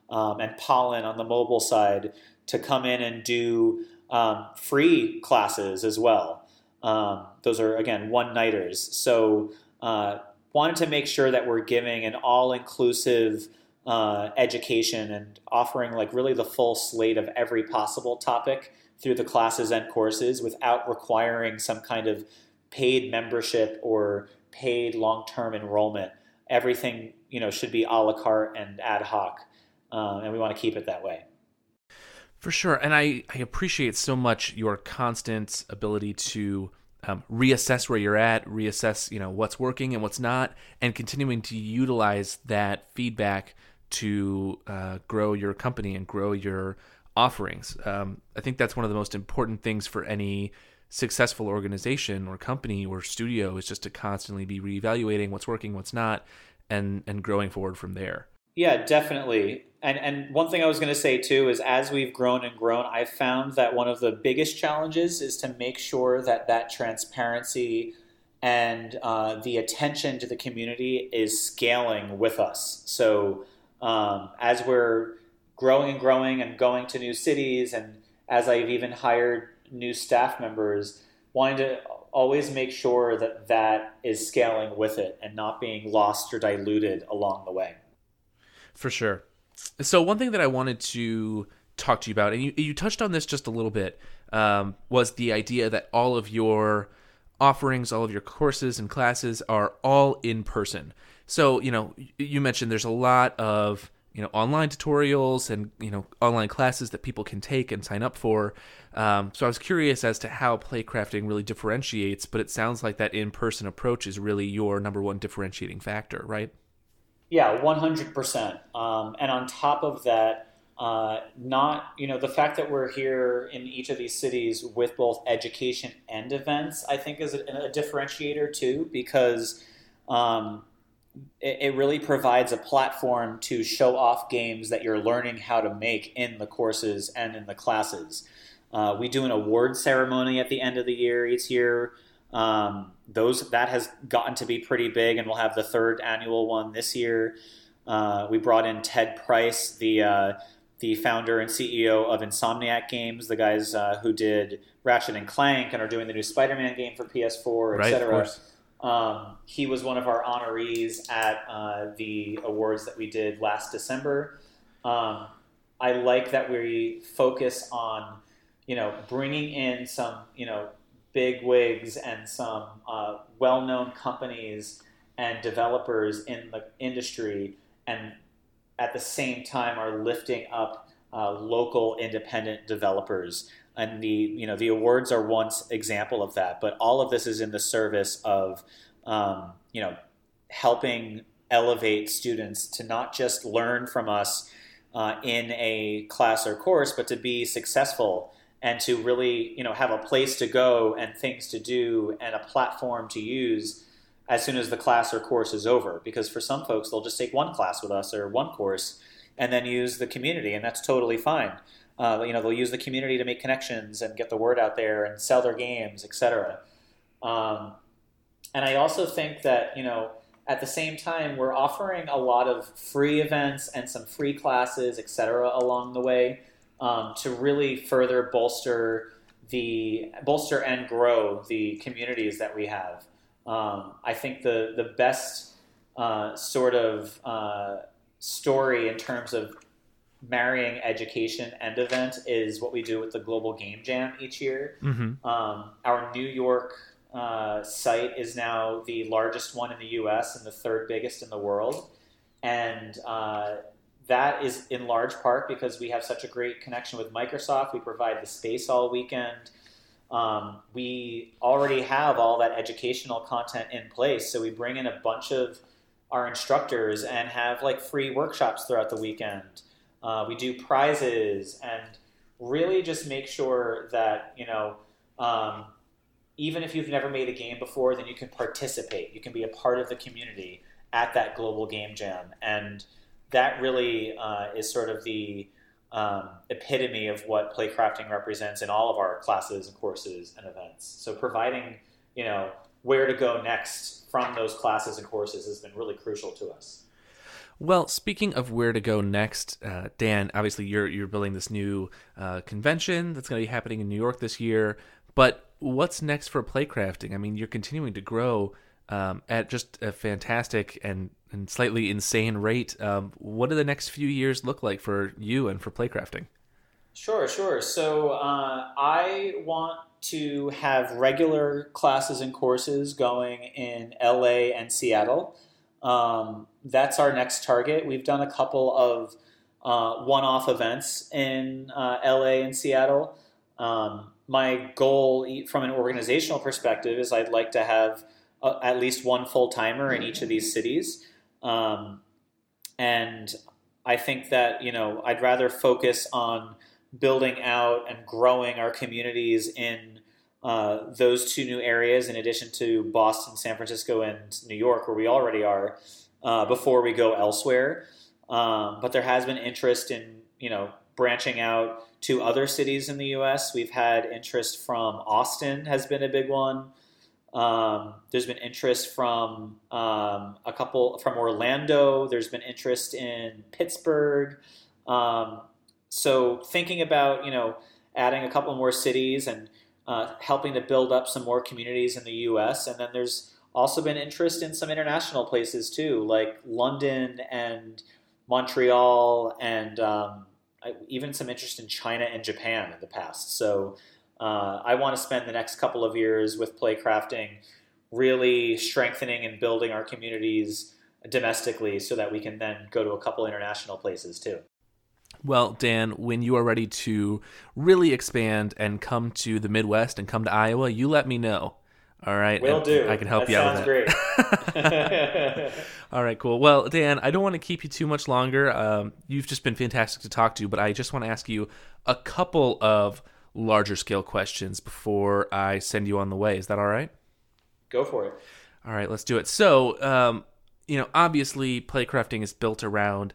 um, and Pollen on the mobile side to come in and do um, free classes as well. Um, those are again one nighters. So uh, wanted to make sure that we're giving an all inclusive uh, education and offering like really the full slate of every possible topic through the classes and courses without requiring some kind of paid membership or paid long-term enrollment. Everything you know should be a la carte and ad hoc, uh, and we want to keep it that way. For sure, and I, I appreciate so much your constant ability to um, reassess where you're at, reassess you know what's working and what's not, and continuing to utilize that feedback to uh, grow your company and grow your offerings. Um, I think that's one of the most important things for any successful organization or company or studio is just to constantly be reevaluating what's working, what's not, and and growing forward from there. Yeah, definitely. And and one thing I was going to say too is as we've grown and grown, I've found that one of the biggest challenges is to make sure that that transparency and uh, the attention to the community is scaling with us. So um, as we're growing and growing and going to new cities, and as I've even hired new staff members, wanting to always make sure that that is scaling with it and not being lost or diluted along the way. For sure. So, one thing that I wanted to talk to you about, and you, you touched on this just a little bit, um, was the idea that all of your offerings, all of your courses and classes are all in person. So, you know, you mentioned there's a lot of, you know, online tutorials and, you know, online classes that people can take and sign up for. Um, so I was curious as to how playcrafting really differentiates, but it sounds like that in person approach is really your number one differentiating factor, right? Yeah, 100%. Um, and on top of that, uh, not, you know, the fact that we're here in each of these cities with both education and events, I think is a, a differentiator too, because um, it, it, really provides a platform to show off games that you're learning how to make in the courses and in the classes. Uh, we do an award ceremony at the end of the year each year. Um, those that has gotten to be pretty big, and we'll have the third annual one this year. Uh, we brought in Ted Price, the uh, the founder and CEO of Insomniac Games, the guys uh, who did Ratchet and Clank and are doing the new Spider-Man game for PS4, right, etc. Um, he was one of our honorees at uh, the awards that we did last December. Um, I like that we focus on, you know, bringing in some, you know, big wigs and some uh, well-known companies and developers in the industry and at the same time are lifting up uh, local independent developers. And the you know the awards are one example of that, but all of this is in the service of um, you know helping elevate students to not just learn from us uh, in a class or course, but to be successful and to really you know have a place to go and things to do and a platform to use as soon as the class or course is over. Because for some folks, they'll just take one class with us or one course and then use the community, and that's totally fine. Uh, you know, they'll use the community to make connections and get the word out there and sell their games, etc. Um, and I also think that you know, at the same time, we're offering a lot of free events and some free classes, etc., along the way um, to really further bolster the bolster and grow the communities that we have. Um, I think the the best uh, sort of uh, story in terms of marrying education and event is what we do with the Global Game Jam each year. Mm-hmm. Um, our New York uh, site is now the largest one in the U.S. and the third biggest in the world, and uh, that is in large part because we have such a great connection with Microsoft. We provide the space all weekend. Um, we already have all that educational content in place. So we bring in a bunch of our instructors and have like free workshops throughout the weekend. Uh, we do prizes and really just make sure that, you know, um, even if you've never made a game before, then you can participate. You can be a part of the community at that global game jam. And that really uh, is sort of the um, epitome of what playcrafting represents in all of our classes and courses and events. So providing, you know, where to go next from those classes and courses has been really crucial to us. Well, speaking of where to go next, uh, Dan, obviously you're you're building this new uh, convention that's going to be happening in New York this year. But what's next for playcrafting? I mean, you're continuing to grow um, at just a fantastic and, and slightly insane rate. Um, what do the next few years look like for you and for playcrafting? Sure, sure. So uh, I want to have regular classes and courses going in LA and Seattle. Um, that's our next target. We've done a couple of uh, one off events in uh, LA and Seattle. Um, my goal from an organizational perspective is I'd like to have uh, at least one full timer in each of these cities. Um, and I think that, you know, I'd rather focus on building out and growing our communities in uh, those two new areas, in addition to Boston, San Francisco, and New York, where we already are, uh, before we go elsewhere. Um, but there has been interest in you know branching out to other cities in the U.S. We've had interest from Austin, has been a big one. Um, there's been interest from um, a couple from Orlando. There's been interest in Pittsburgh. Um, so thinking about you know adding a couple more cities and uh, helping to build up some more communities in the U.S. and then there's also been interest in some international places too, like London and Montreal, and um, even some interest in China and Japan in the past. So uh, I want to spend the next couple of years with Playcrafting, really strengthening and building our communities domestically, so that we can then go to a couple international places too. Well, Dan, when you are ready to really expand and come to the Midwest and come to Iowa, you let me know. All right, Will do. I can help that you out sounds with that. great. All right, cool. Well, Dan, I don't want to keep you too much longer. Um, you've just been fantastic to talk to, but I just want to ask you a couple of larger scale questions before I send you on the way. Is that all right? Go for it. All right, let's do it. So, um, you know, obviously, playcrafting is built around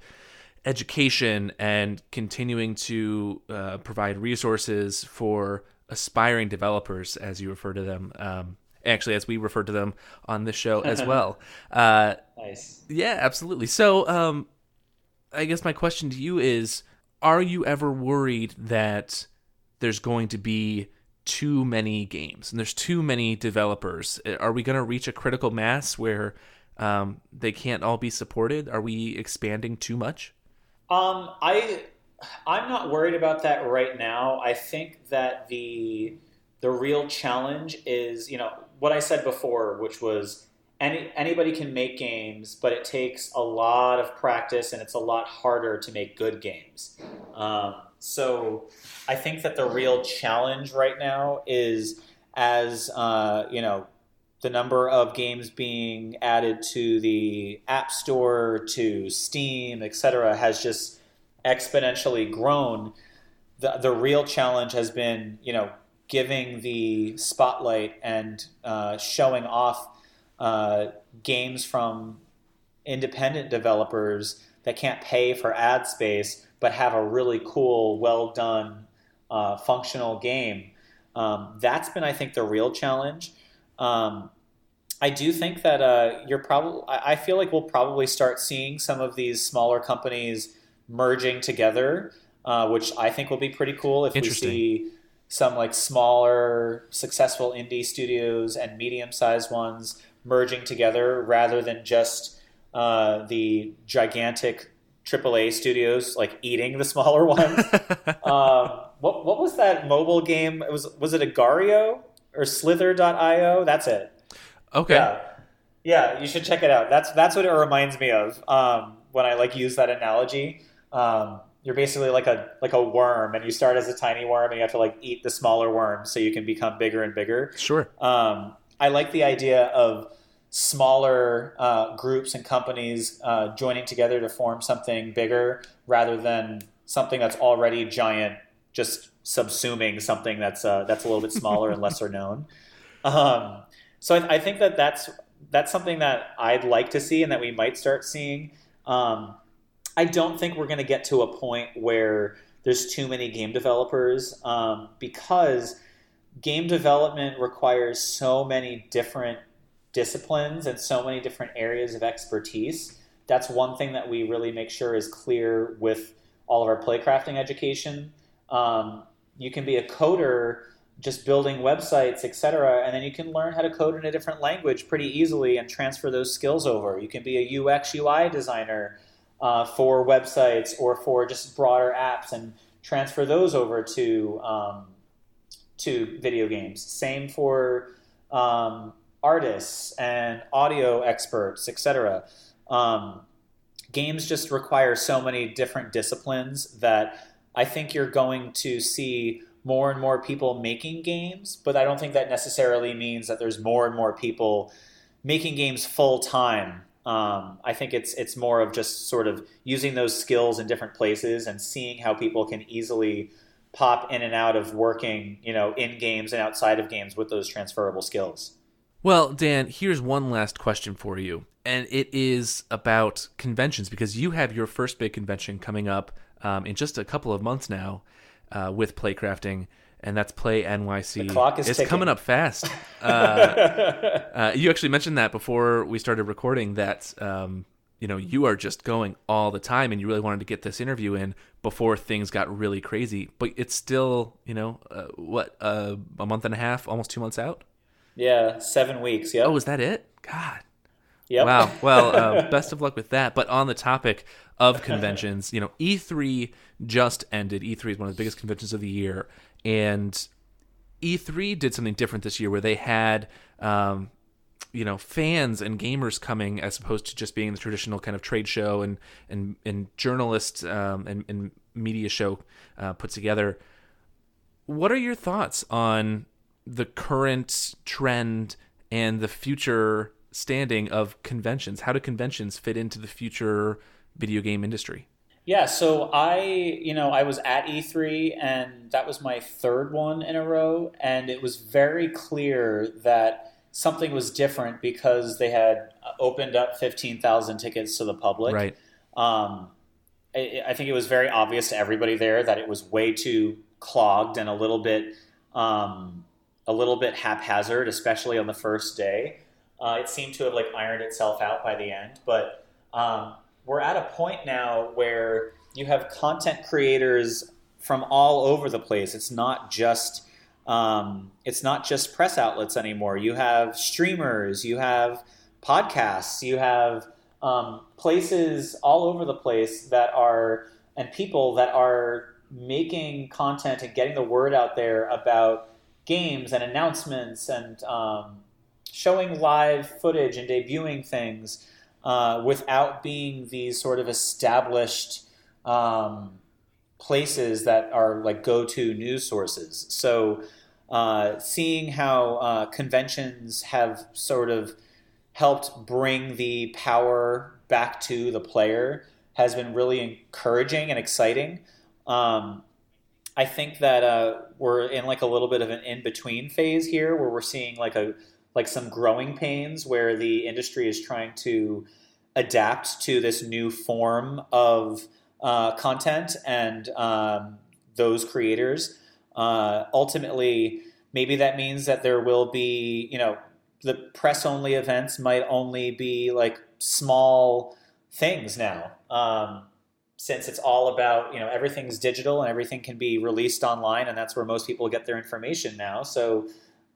education and continuing to uh, provide resources for aspiring developers, as you refer to them. Um, actually, as we refer to them on this show as well. Uh, Nice. yeah, absolutely. So, um, I guess my question to you is: Are you ever worried that there's going to be too many games and there's too many developers? Are we going to reach a critical mass where um, they can't all be supported? Are we expanding too much? Um, I I'm not worried about that right now. I think that the the real challenge is, you know, what I said before, which was any anybody can make games, but it takes a lot of practice and it's a lot harder to make good games. Um, so I think that the real challenge right now is as uh, you know the number of games being added to the App Store, to Steam, etc., has just exponentially grown. The, the real challenge has been, you know, giving the spotlight and uh, showing off uh, games from independent developers that can't pay for ad space but have a really cool, well done, uh, functional game. Um, that's been, I think, the real challenge. Um, I do think that uh, you're probably. I feel like we'll probably start seeing some of these smaller companies merging together, uh, which I think will be pretty cool if we see some like smaller, successful indie studios and medium-sized ones merging together rather than just uh, the gigantic AAA studios like eating the smaller ones. um, what what was that mobile game? It was was it Agar.io or Slither.io? That's it. Okay. Yeah, yeah, you should check it out. That's that's what it reminds me of um, when I like use that analogy. Um, you're basically like a like a worm, and you start as a tiny worm, and you have to like eat the smaller worms so you can become bigger and bigger. Sure. Um, I like the idea of smaller uh, groups and companies uh, joining together to form something bigger rather than something that's already giant, just subsuming something that's uh, that's a little bit smaller and lesser known. Um, so I, I think that that's that's something that I'd like to see and that we might start seeing. Um, I don't think we're going to get to a point where there's too many game developers um, because game development requires so many different disciplines and so many different areas of expertise. That's one thing that we really make sure is clear with all of our playcrafting education. Um, you can be a coder just building websites, etc., and then you can learn how to code in a different language pretty easily and transfer those skills over. You can be a UX UI designer uh, for websites or for just broader apps and transfer those over to um, to video games. Same for um, artists and audio experts, etc. Um, games just require so many different disciplines that I think you're going to see more and more people making games, but I don't think that necessarily means that there's more and more people making games full time. Um, I think it's it's more of just sort of using those skills in different places and seeing how people can easily pop in and out of working, you know, in games and outside of games with those transferable skills. Well, Dan, here's one last question for you, and it is about conventions because you have your first big convention coming up um, in just a couple of months now uh, with playcrafting, and that's Play NYC. The clock is it's ticking. coming up fast. Uh, uh, you actually mentioned that before we started recording that um, you know you are just going all the time, and you really wanted to get this interview in before things got really crazy. But it's still you know uh, what uh, a month and a half, almost two months out. Yeah, seven weeks. Yeah. Oh, is that it? God. yep. Wow. Well, uh, best of luck with that. But on the topic of conventions, you know, E3 just ended. E3 is one of the biggest conventions of the year, and E3 did something different this year, where they had, um, you know, fans and gamers coming as opposed to just being the traditional kind of trade show and and and journalists um, and, and media show uh, put together. What are your thoughts on the current trend and the future standing of conventions. How do conventions fit into the future video game industry? Yeah, so I, you know, I was at E3 and that was my third one in a row and it was very clear that something was different because they had opened up 15,000 tickets to the public. Right. Um, I, I, think it was very obvious to everybody there that it was way too clogged and a little bit, um, a little bit haphazard, especially on the first day. Uh, it seemed to have like ironed itself out by the end, but um, we're at a point now where you have content creators from all over the place. It's not just um, it's not just press outlets anymore. You have streamers, you have podcasts, you have um, places all over the place that are and people that are making content and getting the word out there about games and announcements and um, showing live footage and debuting things uh, without being these sort of established um, places that are like go-to news sources. So, uh, seeing how uh, conventions have sort of helped bring the power back to the player has been really encouraging and exciting. Um, I think that uh, we're in like a little bit of an in-between phase here, where we're seeing like a like some growing pains where the industry is trying to adapt to this new form of uh, content and um, those creators. Uh, ultimately, maybe that means that there will be, you know, the press only events might only be like small things now. Um, since it's all about, you know, everything's digital and everything can be released online, and that's where most people get their information now. So,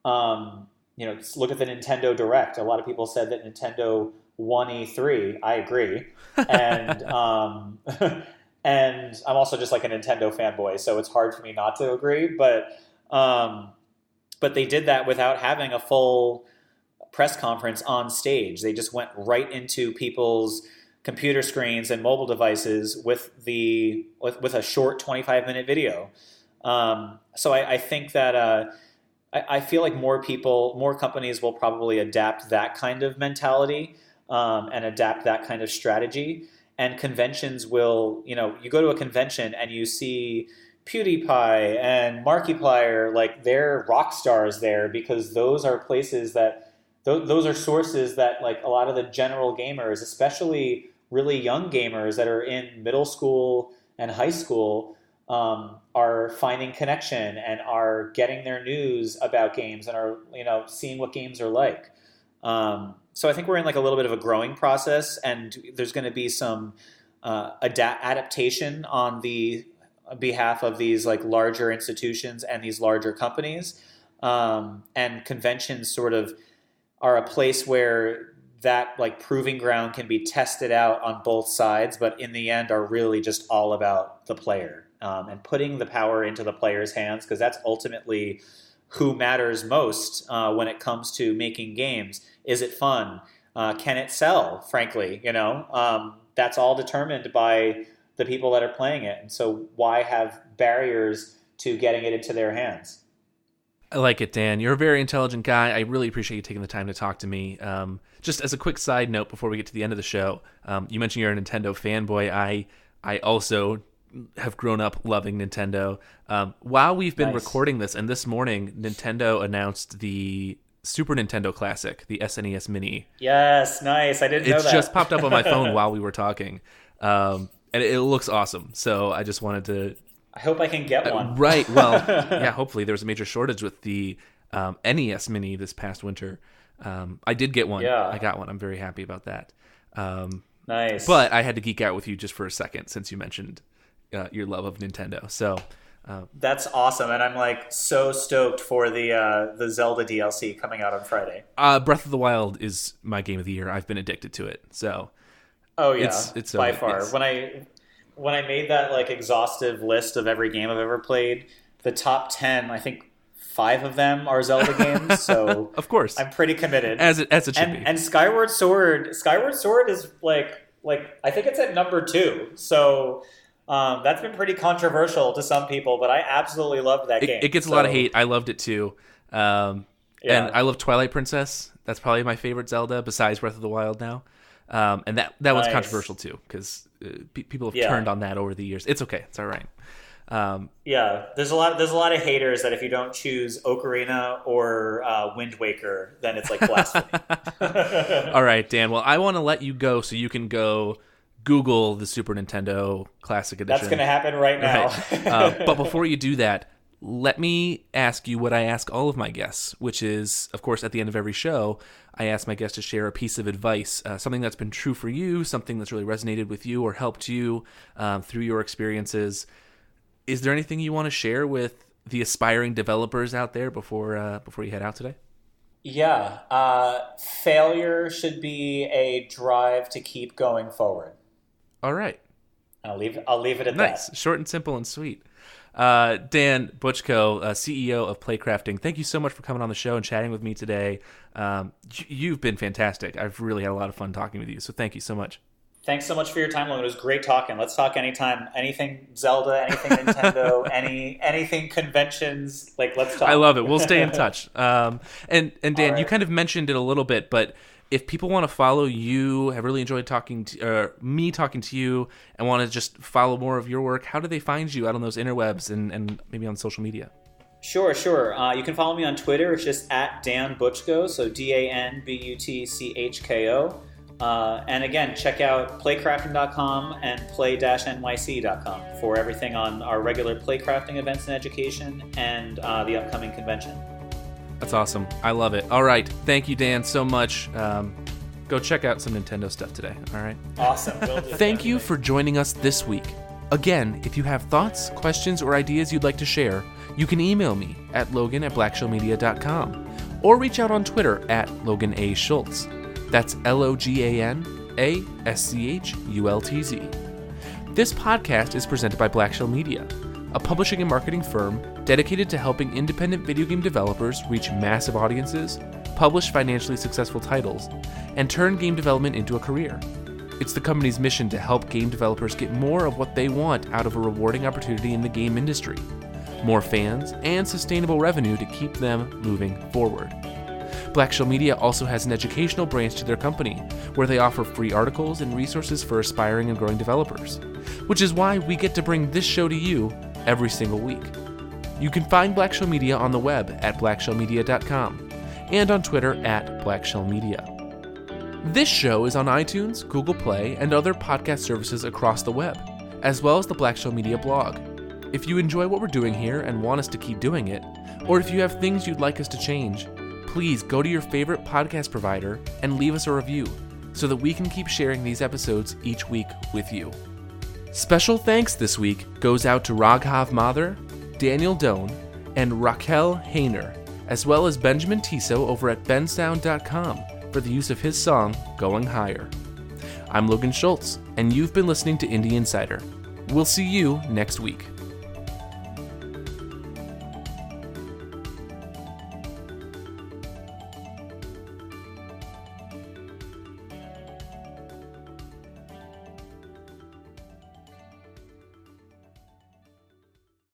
um, you know, look at the Nintendo Direct. A lot of people said that Nintendo won E3. I agree, and um, and I'm also just like a Nintendo fanboy, so it's hard for me not to agree. But um, but they did that without having a full press conference on stage. They just went right into people's computer screens and mobile devices with the with, with a short 25 minute video. Um, so I, I, think that uh, I, I, feel like more people, more companies will probably adapt that kind of mentality um, and adapt that kind of strategy. And conventions will, you know, you go to a convention and you see PewDiePie and Markiplier, like they're rock stars there because those are places that, th- those are sources that like a lot of the general gamers, especially really young gamers that are in middle school and high school, um, are finding connection and are getting their news about games and are you know seeing what games are like. Um, so I think we're in like a little bit of a growing process, and there's going to be some uh, adaptation on the behalf of these like larger institutions and these larger companies. Um, and conventions sort of are a place where that like proving ground can be tested out on both sides, but in the end are really just all about the player um, and putting the power into the player's hands because that's ultimately who matters most uh, when it comes to making games. Is it fun? Uh, can it sell? Frankly, you know, um, that's all determined by the people that are playing it. And so, why have barriers to getting it into their hands? I like it, Dan. You're a very intelligent guy. I really appreciate you taking the time to talk to me. Um, just as a quick side note before we get to the end of the show, um, you mentioned you're a Nintendo fanboy. I I also have grown up loving Nintendo. Um, while we've been nice. recording this, and this morning, Nintendo announced the Super Nintendo Classic, the SNES Mini. Yes, nice. I didn't it's know that. It just popped up on my phone while we were talking, um, and it, looks awesome. So I just wanted to. I hope I can get uh, one. Uh, right. Well, yeah. Hopefully, there was a major shortage with the um, NES Mini this past winter. Um, I did get one. Yeah. I got one. I'm very happy about that. Um, nice. But I had to geek out with you just for a second since you mentioned uh, your love of Nintendo. So uh, that's awesome, and I'm like so stoked for the uh, the Zelda DLC coming out on Friday. Uh, Breath of the Wild is my game of the year. I've been addicted to it. So oh yeah, it's, it's by far yes. when I when I made that like exhaustive list of every game I've ever played, the top ten, I think five of them are Zelda games. So of course, I'm pretty committed as it as it should and, be. And Skyward Sword, Skyward Sword is like like I think it's at number two. So um, that's been pretty controversial to some people, but I absolutely loved that it, game. It gets so. a lot of hate. I loved it too. Um, Yeah. And I love Twilight Princess. That's probably my favorite Zelda besides Breath of the Wild now. Um, and that that was Nice. controversial too because uh, pe- people have Yeah. turned on that over the years. It's okay. It's all right. Um, Yeah, there's a lot. There's a lot of haters that if you don't choose Ocarina or uh, Wind Waker, then it's like blasphemy. all right, Dan. Well, I want to let you go so you can go Google the Super Nintendo Classic Edition. That's going to happen right now. Right. Uh, but before you do that, let me ask you what I ask all of my guests, which is, of course, at the end of every show, I ask my guests to share a piece of advice, uh, something that's been true for you, something that's really resonated with you or helped you um, through your experiences. Is there anything you want to share with the aspiring developers out there before uh, before you head out today? yeah, uh, failure should be a drive to keep going forward. All right. I'll leave. I'll leave it at Nice, that. short and simple and sweet. Uh, Dan Butchko, uh, CEO of Playcrafting, thank you so much for coming on the show and chatting with me today. Um, you've been fantastic. I've really had a lot of fun talking with you, so thank you so much. Thanks so much for your time, Logan. It was great talking. Let's talk anytime. Anything Zelda, anything Nintendo, any anything conventions. Like, let's talk. I love it. We'll stay in touch. Um, and and Dan, All you kind of mentioned it a little bit, but if people want to follow you, have really enjoyed talking to uh, me talking to you, and want to just follow more of your work, how do they find you out on those interwebs and, and maybe on social media? Sure, sure. Uh, you can follow me on Twitter. It's just at Dan Butchko, so D A N B U T C H K O. Uh, and again, check out playcrafting.com and play-nyc.com for everything on our regular playcrafting events and education and uh, the upcoming convention. That's awesome. I love it. All right. Thank you, Dan, so much. Um, go check out some Nintendo stuff today. All right. Awesome. Thank you for joining us this week. Again, if you have thoughts, questions, or ideas you'd like to share, you can email me at logan at blackshellmedia.com or reach out on Twitter at Logan A. Schultz. That's L O G A N A S C H U L T Z. This podcast is presented by Blackshell Media, a publishing and marketing firm dedicated to helping independent video game developers reach massive audiences, publish financially successful titles, and turn game development into a career. It's the company's mission to help game developers get more of what they want out of a rewarding opportunity in the game industry more fans and sustainable revenue to keep them moving forward. Blackshell Media also has an educational branch to their company, where they offer free articles and resources for aspiring and growing developers, which is why we get to bring this show to you every single week. You can find Blackshell Media on the web at blackshellmedia.com and on Twitter at blackshellmedia. This show is on iTunes, Google Play, and other podcast services across the web, as well as the Black Shell Media blog. If you enjoy what we're doing here and want us to keep doing it, or if you have things you'd like us to change, please go to your favorite podcast provider and leave us a review so that we can keep sharing these episodes each week with you. Special thanks this week goes out to Raghav Mather, Daniel Doan, and Raquel Hayner, as well as Benjamin Tissot over at bensound.com for the use of his song Going Higher. I'm Logan Schultz, and you've been listening to Indie Insider. We'll see you next week.